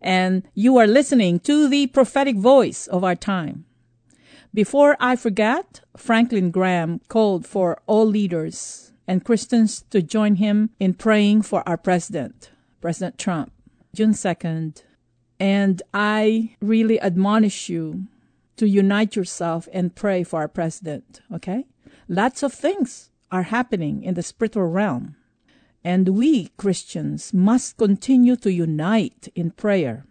and you are listening to the prophetic voice of our time. Before I forget, Franklin Graham called for all leaders and Christians to join him in praying for our president, President Trump, June 2nd. And I really admonish you to unite yourself and pray for our president, okay? Lots of things are happening in the spiritual realm. And we Christians must continue to unite in prayer.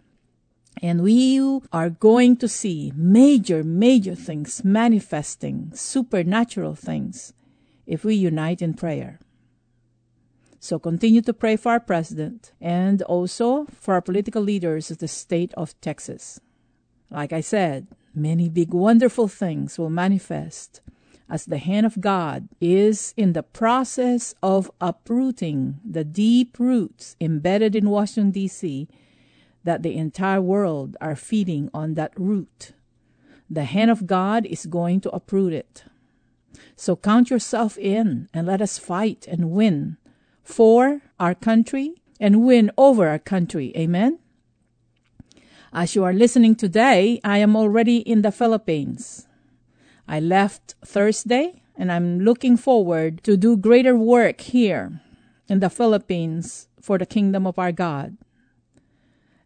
And we are going to see major, major things manifesting, supernatural things, if we unite in prayer. So continue to pray for our president and also for our political leaders of the state of Texas. Like I said, many big, wonderful things will manifest as the hand of God is in the process of uprooting the deep roots embedded in Washington, D.C., that the entire world are feeding on that root. The hand of God is going to uproot it. So count yourself in and let us fight and win for our country and win over our country. Amen. As you are listening today, I am already in the Philippines. I left Thursday and I'm looking forward to do greater work here in the Philippines for the kingdom of our God.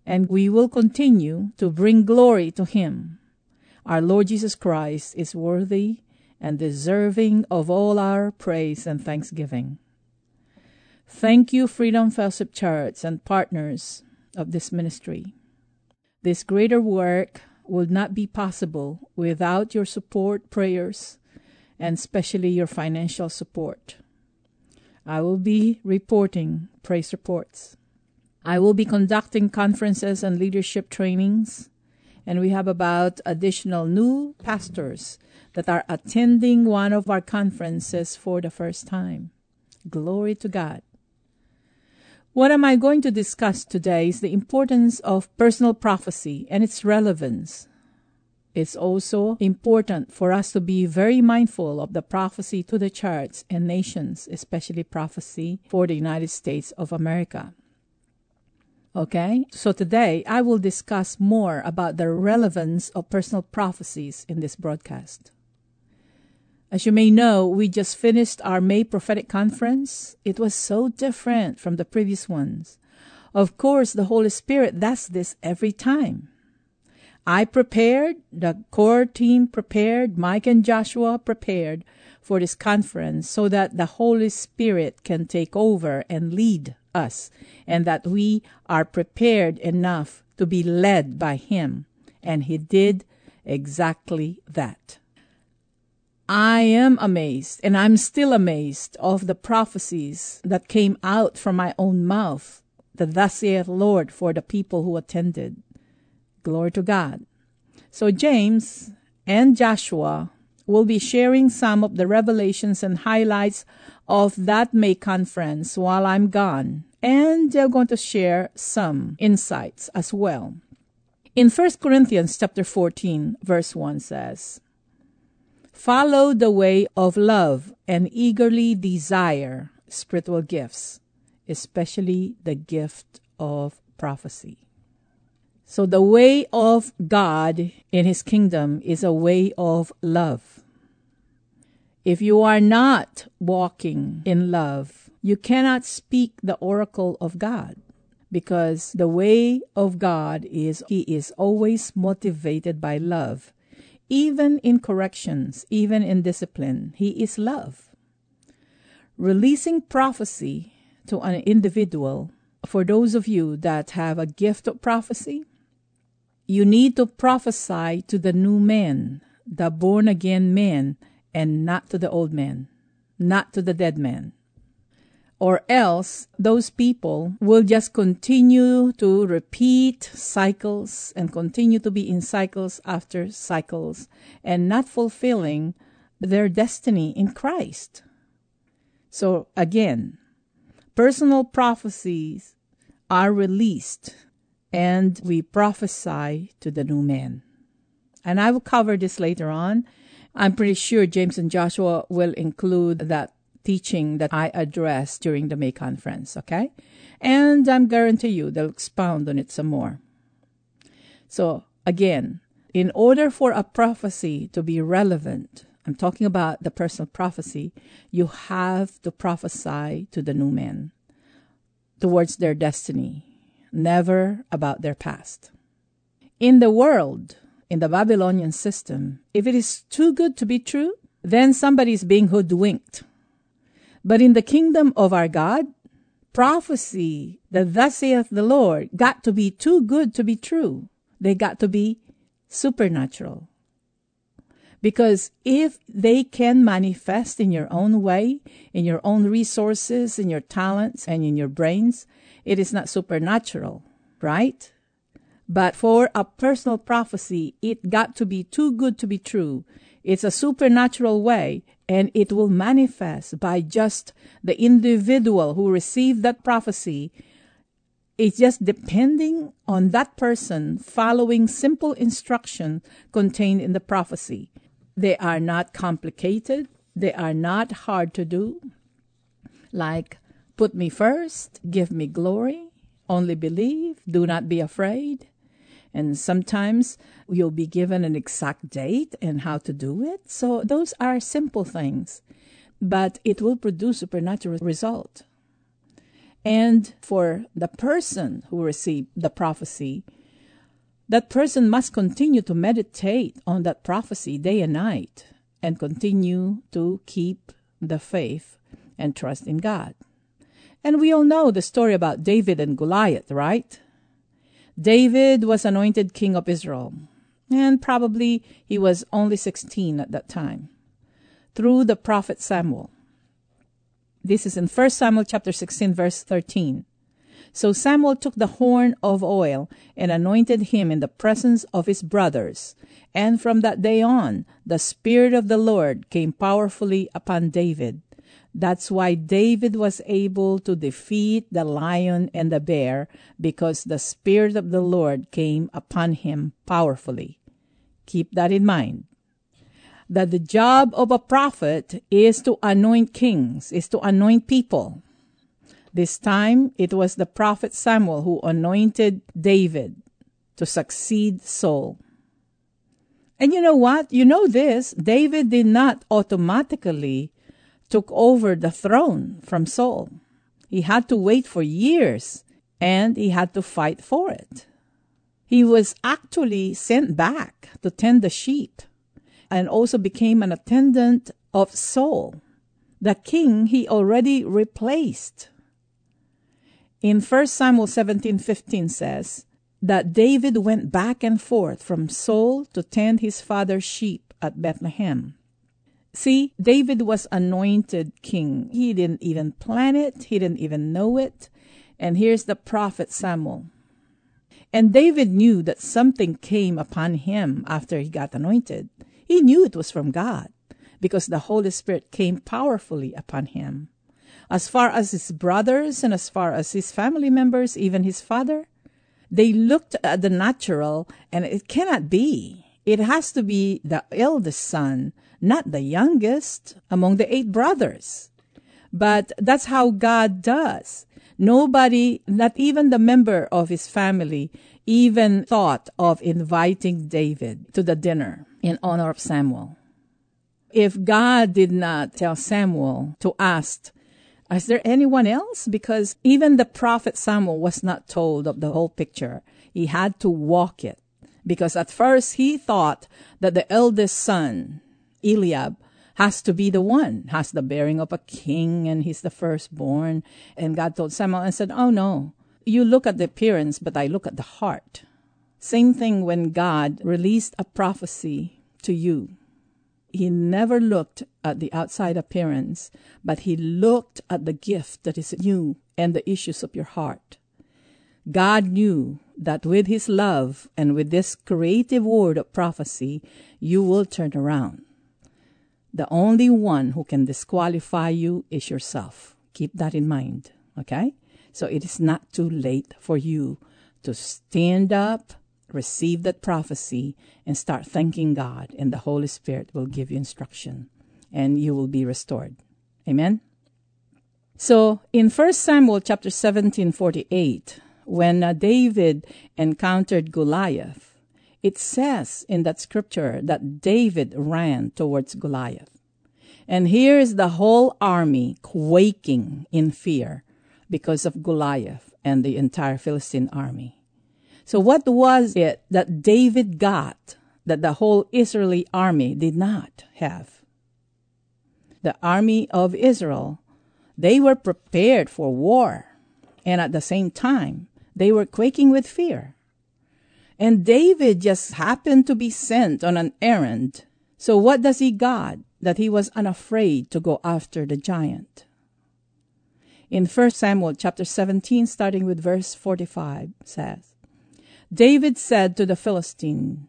And we will continue to bring glory to Him. Our Lord Jesus Christ is worthy and deserving of all our praise and thanksgiving. Thank you, Freedom Fellowship Church and partners of this ministry. This greater work would not be possible without your support, prayers, and especially your financial support. I will be reporting praise reports. I will be conducting conferences and leadership trainings, and we have about additional new pastors that are attending one of our conferences for the first time. Glory to God. What am I going to discuss today is the importance of personal prophecy and its relevance. It's also important for us to be very mindful of the prophecy to the charts and nations, especially prophecy for the United States of America. Okay, so today I will discuss more about the relevance of personal prophecies in this broadcast. As you may know, we just finished our May prophetic conference. It was so different from the previous ones. Of course, the Holy Spirit does this every time. I prepared, the core team prepared, Mike and Joshua prepared for this conference so that the Holy Spirit can take over and lead us, and that we are prepared enough to be led by Him. And He did exactly that. I am amazed, and I'm still amazed of the prophecies that came out from my own mouth, the thus saith Lord for the people who attended. Glory to God. So James and Joshua will be sharing some of the revelations and highlights of that May conference while I'm gone, and they're going to share some insights as well. In 1 Corinthians chapter 14 verse 1 says, Follow the way of love and eagerly desire spiritual gifts, especially the gift of prophecy. So, the way of God in His kingdom is a way of love. If you are not walking in love, you cannot speak the oracle of God because the way of God is He is always motivated by love even in corrections, even in discipline. He is love. Releasing prophecy to an individual, for those of you that have a gift of prophecy, you need to prophesy to the new man, the born again man, and not to the old man, not to the dead man. Or else those people will just continue to repeat cycles and continue to be in cycles after cycles and not fulfilling their destiny in Christ. So again, personal prophecies are released and we prophesy to the new man. And I will cover this later on. I'm pretty sure James and Joshua will include that teaching that I addressed during the May conference, okay? And I'm guarantee you they'll expound on it some more. So, again, in order for a prophecy to be relevant, I'm talking about the personal prophecy, you have to prophesy to the new men towards their destiny, never about their past. In the world, in the Babylonian system, if it is too good to be true, then somebody is being hoodwinked. But in the kingdom of our God, prophecy that thus saith the Lord got to be too good to be true. They got to be supernatural. Because if they can manifest in your own way, in your own resources, in your talents, and in your brains, it is not supernatural, right? But for a personal prophecy, it got to be too good to be true. It's a supernatural way, and it will manifest by just the individual who received that prophecy. It's just depending on that person following simple instruction contained in the prophecy. They are not complicated. They are not hard to do. Like, put me first, give me glory, only believe, do not be afraid. And sometimes you'll be given an exact date and how to do it. So those are simple things, but it will produce supernatural result. And for the person who received the prophecy, that person must continue to meditate on that prophecy day and night and continue to keep the faith and trust in God. And we all know the story about David and Goliath, right? David was anointed king of Israel, and probably he was only 16 at that time, through the prophet Samuel. This is in 1 Samuel chapter 16 verse 13. So Samuel took the horn of oil and anointed him in the presence of his brothers. And from that day on, the Spirit of the Lord came powerfully upon David. That's why David was able to defeat the lion and the bear, because the Spirit of the Lord came upon him powerfully. Keep that in mind. That the job of a prophet is to anoint kings, is to anoint people. This time it was the prophet Samuel who anointed David to succeed Saul. And you know what? You know this. David did not automatically took over the throne from Saul. He had to wait for years and he had to fight for it. He was actually sent back to tend the sheep and also became an attendant of Saul, the king he already replaced. In 1 Samuel 17:15 says that David went back and forth from Saul to tend his father's sheep at Bethlehem. See, David was anointed king. He didn't even plan it, he didn't even know it. And here's the prophet Samuel. And David knew that something came upon him after he got anointed. He knew it was from God because the Holy Spirit came powerfully upon him as far as his brothers and as far as his family members, even his father, they looked at the natural and it cannot be. It has to be the eldest son, not the youngest among the eight brothers. But that's how God does. Nobody, not even the member of his family, even thought of inviting David to the dinner in honor of Samuel. If God did not tell Samuel to ask is there anyone else? Because even the prophet Samuel was not told of the whole picture. He had to walk it. Because at first he thought that the eldest son, Eliab, has to be the one, has the bearing of a king, and he's the firstborn. And God told Samuel and said, Oh no, you look at the appearance, but I look at the heart. Same thing when God released a prophecy to you. he never looked at the outside appearance, but he looked at the gift that is in you and the issues of your heart. God knew that with his love and with this creative word of prophecy, you will turn around. The only one who can disqualify you is yourself. Keep that in mind, okay? So it is not too late for you to stand up, receive that prophecy, and start thanking God, and the Holy Spirit will give you instruction, and you will be restored. Amen? So in 1 Samuel chapter 17, 48, when uh, David encountered Goliath, it says in that scripture that David ran towards Goliath. And here is the whole army quaking in fear because of Goliath and the entire Philistine army. So, what was it that David got that the whole Israeli army did not have? The army of Israel, they were prepared for war, and at the same time, they were quaking with fear. And David just happened to be sent on an errand. So, what does he got that he was unafraid to go after the giant? In 1 Samuel chapter 17, starting with verse 45, says, David said to the Philistine,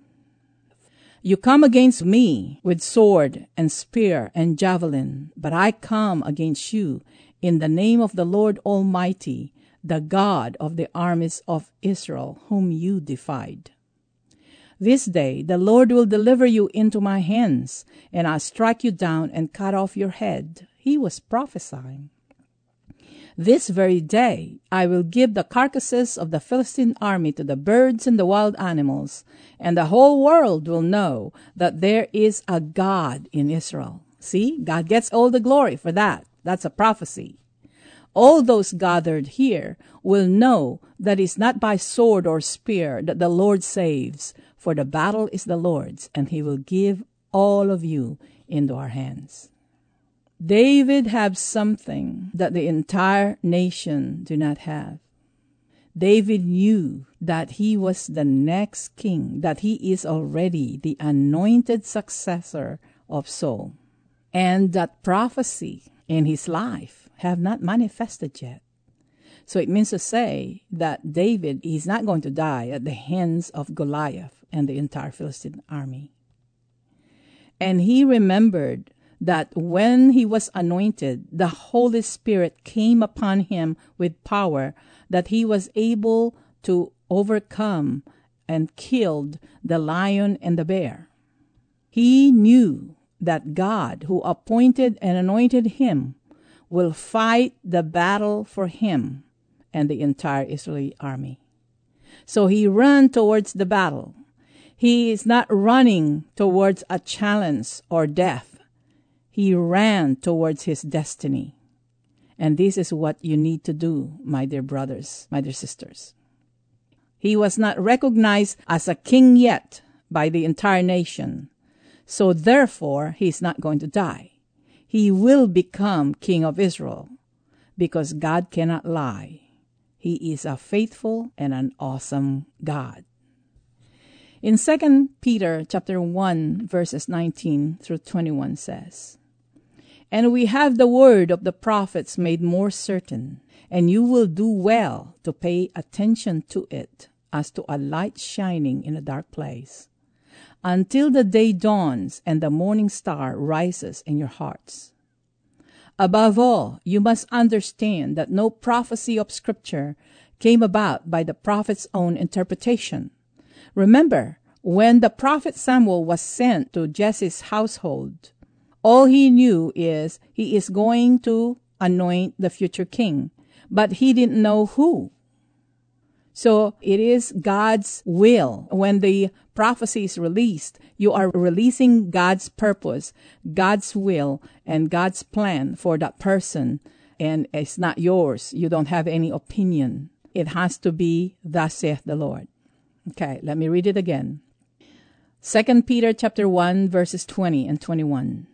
You come against me with sword and spear and javelin, but I come against you in the name of the Lord Almighty, the God of the armies of Israel, whom you defied. This day the Lord will deliver you into my hands, and I'll strike you down and cut off your head. He was prophesying. This very day I will give the carcasses of the Philistine army to the birds and the wild animals, and the whole world will know that there is a God in Israel. See, God gets all the glory for that. That's a prophecy. All those gathered here will know that it's not by sword or spear that the Lord saves, for the battle is the Lord's, and he will give all of you into our hands. David had something that the entire nation do not have. David knew that he was the next king, that he is already the anointed successor of Saul, and that prophecy in his life have not manifested yet. So it means to say that David is not going to die at the hands of Goliath and the entire Philistine army. And he remembered that when he was anointed, the Holy Spirit came upon him with power, that he was able to overcome and killed the lion and the bear. He knew that God, who appointed and anointed him, will fight the battle for him and the entire Israeli army. So he ran towards the battle. He is not running towards a challenge or death he ran towards his destiny. And this is what you need to do, my dear brothers, my dear sisters. He was not recognized as a king yet by the entire nation. So therefore, he is not going to die. He will become king of Israel because God cannot lie. He is a faithful and an awesome God. In 2 Peter chapter 1 verses 19 through 21 says, and we have the word of the prophets made more certain, and you will do well to pay attention to it as to a light shining in a dark place, until the day dawns and the morning star rises in your hearts. Above all, you must understand that no prophecy of Scripture came about by the prophet's own interpretation. Remember, when the prophet Samuel was sent to Jesse's household, all he knew is he is going to anoint the future king, but he didn't know who. So it is God's will. When the prophecy is released, you are releasing God's purpose, God's will, and God's plan for that person. And it's not yours. You don't have any opinion. It has to be, thus saith the Lord. Okay, let me read it again. Second Peter chapter 1 verses 20 and 21.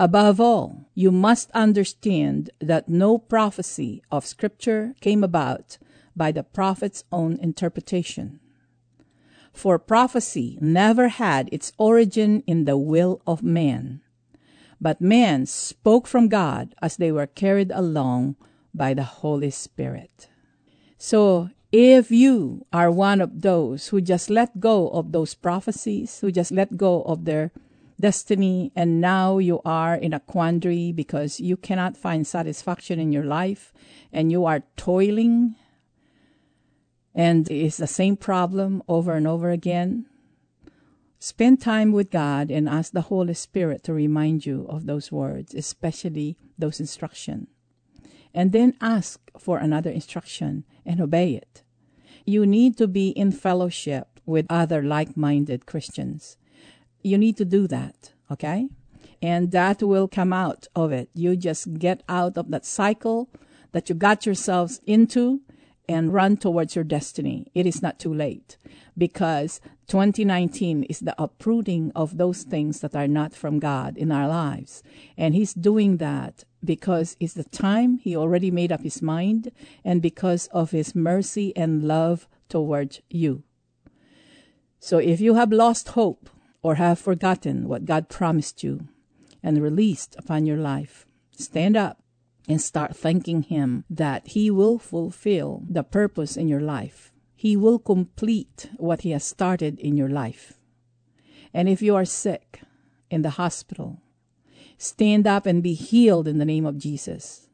Above all, you must understand that no prophecy of Scripture came about by the prophet's own interpretation. For prophecy never had its origin in the will of man, but men spoke from God as they were carried along by the Holy Spirit. So, if you are one of those who just let go of those prophecies, who just let go of their destiny, and now you are in a quandary because you cannot find satisfaction in your life and you are toiling and it's the same problem over and over again, spend time with God and ask the Holy Spirit to remind you of those words, especially those instructions. And then ask for another instruction and obey it. You need to be in fellowship with other like minded Christians. You need to do that, okay? And that will come out of it. You just get out of that cycle that you got yourselves into and run towards your destiny. It is not too late because 2019 is the uprooting of those things that are not from God in our lives. And He's doing that because it's the time He already made up His mind and because of His mercy and love towards you. So if you have lost hope or have forgotten what God promised you and released upon your life, stand up and start thanking Him that He will fulfill the purpose in your life. He will complete what He has started in your life. And if you are sick in the hospital, stand up and be healed in the name of Jesus.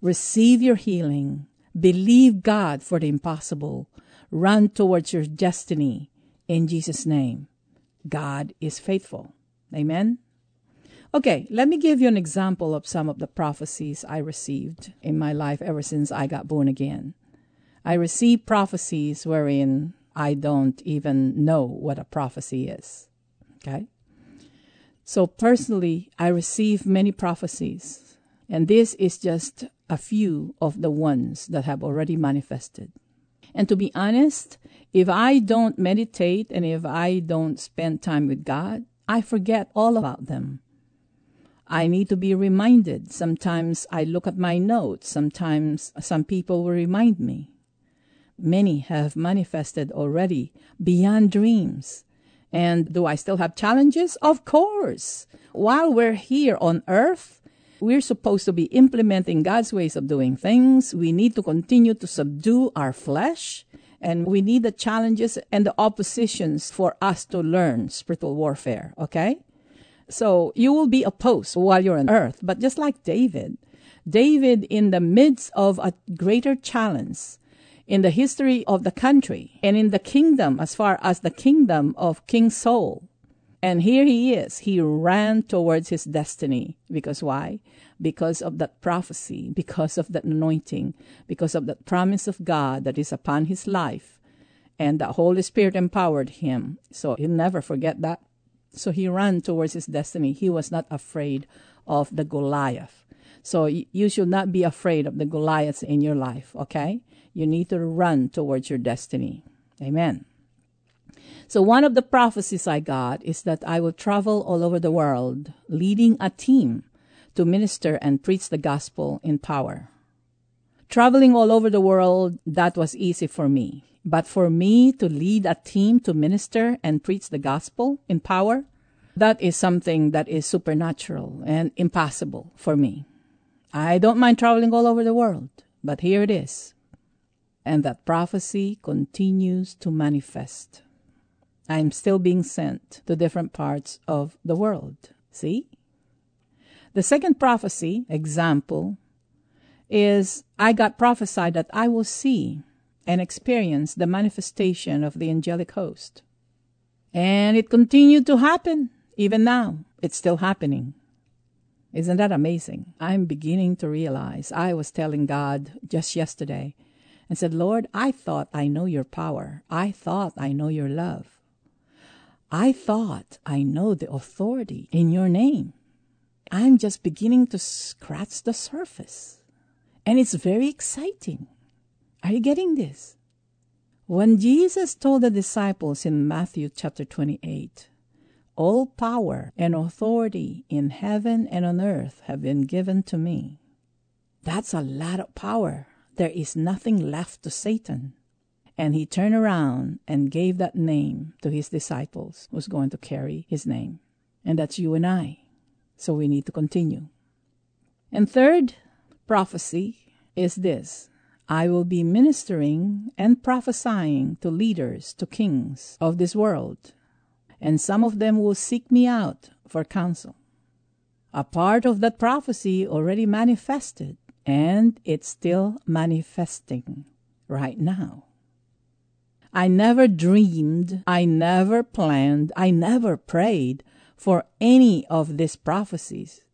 Receive your healing. Believe God for the impossible. Run towards your destiny in Jesus' name. God is faithful. Amen. Okay, let me give you an example of some of the prophecies I received in my life ever since I got born again. I received prophecies wherein I don't even know what a prophecy is. Okay? So, personally, I received many prophecies, and this is just a few of the ones that have already manifested. And to be honest, if I don't meditate and if I don't spend time with God, I forget all about them. I need to be reminded. Sometimes I look at my notes. Sometimes some people will remind me. Many have manifested already beyond dreams. And do I still have challenges? Of course. While we're here on earth, we're supposed to be implementing God's ways of doing things. We need to continue to subdue our flesh. And we need the challenges and the oppositions for us to learn spiritual warfare. Okay? So you will be opposed while you're on earth. But just like David, David, in the midst of a greater challenge in the history of the country and in the kingdom, as far as the kingdom of King Saul, and here he is. He ran towards his destiny. Because why? Because of that prophecy, because of that anointing, because of that promise of God that is upon his life. And the Holy Spirit empowered him. So he'll never forget that so he ran towards his destiny. He was not afraid of the Goliath. So you should not be afraid of the Goliaths in your life, okay? You need to run towards your destiny. Amen. So one of the prophecies I got is that I will travel all over the world leading a team to minister and preach the gospel in power. Traveling all over the world, that was easy for me. But for me to lead a team to minister and preach the gospel in power, that is something that is supernatural and impossible for me. I don't mind traveling all over the world, but here it is. And that prophecy continues to manifest. I'm still being sent to different parts of the world. See? The second prophecy, example, is I got prophesied that I will see and experience the manifestation of the angelic host. And it continued to happen even now. It's still happening. Isn't that amazing? I'm beginning to realize. I was telling God just yesterday and said, Lord, I thought I know your power. I thought I know your love. I thought I know the authority in your name. I'm just beginning to scratch the surface. And it's very exciting. Are you getting this? When Jesus told the disciples in Matthew chapter 28, all power and authority in heaven and on earth have been given to me. That's a lot of power. There is nothing left to Satan. And he turned around and gave that name to his disciples who's going to carry his name. And that's you and I. So we need to continue. And third prophecy is this I will be ministering and prophesying to leaders, to kings of this world, and some of them will seek me out for counsel. A part of that prophecy already manifested, and it's still manifesting right now. I never dreamed, I never planned, I never prayed for any of these prophecies.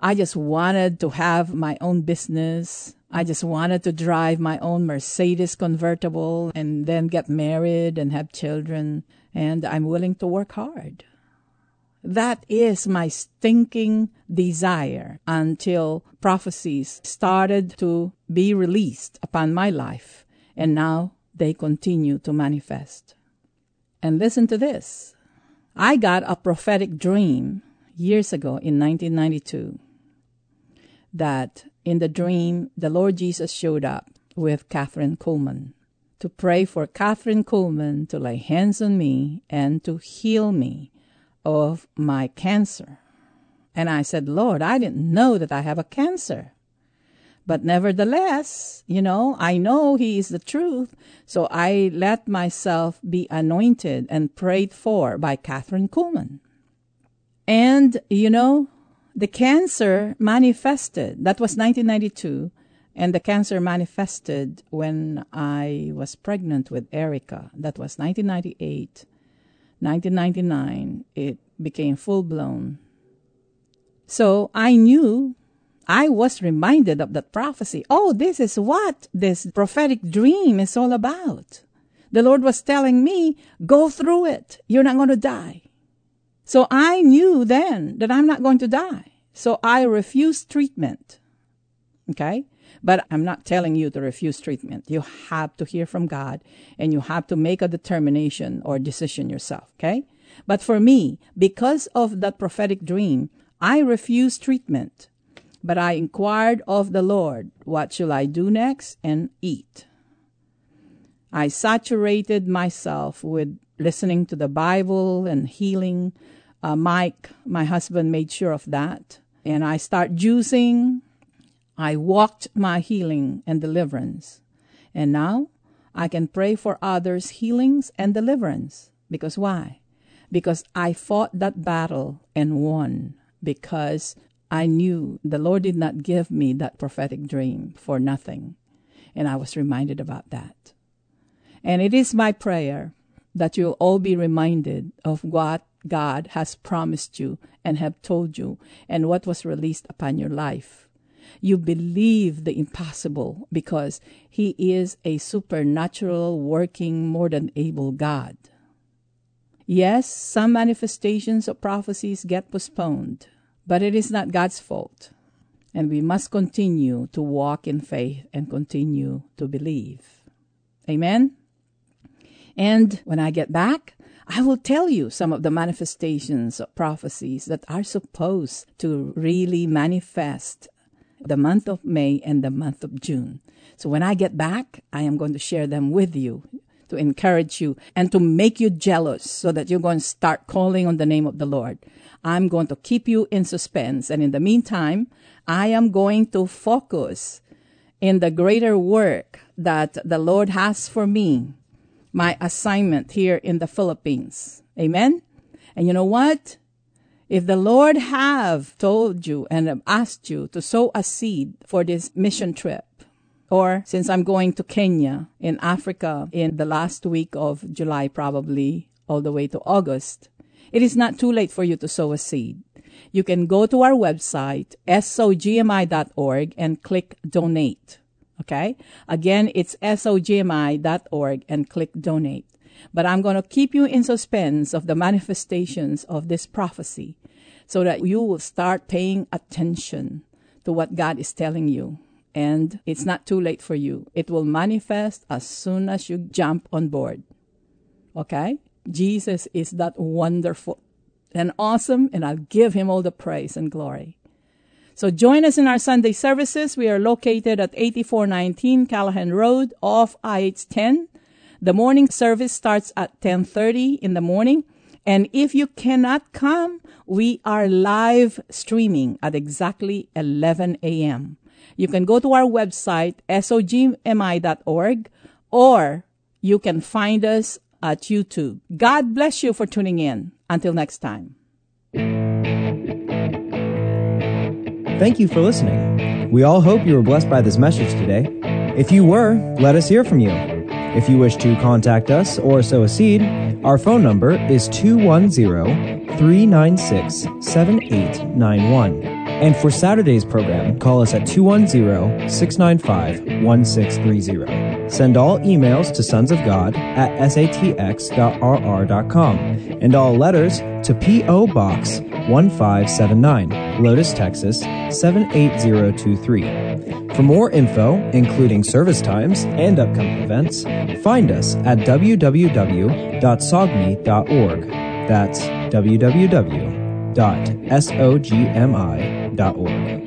I just wanted to have my own business. I just wanted to drive my own Mercedes convertible and then get married and have children. And I'm willing to work hard. That is my stinking desire until prophecies started to be released upon my life. And now they continue to manifest. And listen to this. I got a prophetic dream years ago in 1992 that in the dream the Lord Jesus showed up with Kathryn Kuhlman to pray for Kathryn Kuhlman to lay hands on me and to heal me of my cancer. And I said, Lord, I didn't know that I have a cancer. But nevertheless, you know, I know He is the truth. So I let myself be anointed and prayed for by Kathryn Kuhlman. And, you know, the cancer manifested. That was 1992. And the cancer manifested when I was pregnant with Erica. That was 1998. 1999, it became full blown. So I knew, I was reminded of that prophecy. Oh, this is what this prophetic dream is all about. The Lord was telling me, go through it. You're not going to die. So I knew then that I'm not going to die. So I refused treatment. Okay? But I'm not telling you to refuse treatment. You have to hear from God and you have to make a determination or decision yourself. Okay? But for me, because of that prophetic dream, I refused treatment. But I inquired of the Lord, what shall I do next? And eat. I saturated myself with listening to the Bible and healing. Uh, Mike, my husband, made sure of that. And I start juicing. I walked my healing and deliverance. And now I can pray for others' healings and deliverance. Because why? Because I fought that battle and won. Because I knew the Lord did not give me that prophetic dream for nothing. And I was reminded about that. And it is my prayer that you'll all be reminded of what God has promised you and have told you and what was released upon your life. You believe the impossible because He is a supernatural, working, more than able God. Yes, some manifestations of prophecies get postponed, but it is not God's fault. And we must continue to walk in faith and continue to believe. Amen? And when I get back, I will tell you some of the manifestations of prophecies that are supposed to really manifest the month of May and the month of June. So when I get back, I am going to share them with you to encourage you and to make you jealous so that you're going to start calling on the name of the Lord. I'm going to keep you in suspense. And in the meantime, I am going to focus in the greater work that the Lord has for me my assignment here in the Philippines. Amen. And you know what? If the Lord have told you and asked you to sow a seed for this mission trip, or since I'm going to Kenya in Africa in the last week of July, probably all the way to August, it is not too late for you to sow a seed. You can go to our website, sogmi.org, and click donate. Okay? Again, it's sogmi.org and click donate. But I'm going to keep you in suspense of the manifestations of this prophecy so that you will start paying attention to what God is telling you. And it's not too late for you. It will manifest as soon as you jump on board. Okay? Jesus is that wonderful and awesome, and I'll give him all the praise and glory. So join us in our Sunday services. We are located at 8419 Callahan Road off IH 10. The morning service starts at 10:30 in the morning, and if you cannot come, we are live streaming at exactly 11 a.m. You can go to our website sogmi.org or you can find us at YouTube. God bless you for tuning in. Until next time. Thank you for listening. We all hope you were blessed by this message today. If you were, let us hear from you. If you wish to contact us or sow a seed, our phone number is 210 396 7891. And for Saturday's program, call us at 210 695 1630. Send all emails to sons of God at satx.rr.com and all letters to P.O. Box 1579, Helotes, Texas 78023. For more info, including service times and upcoming events, find us at www.sogmi.org. That's www.sogmi.org.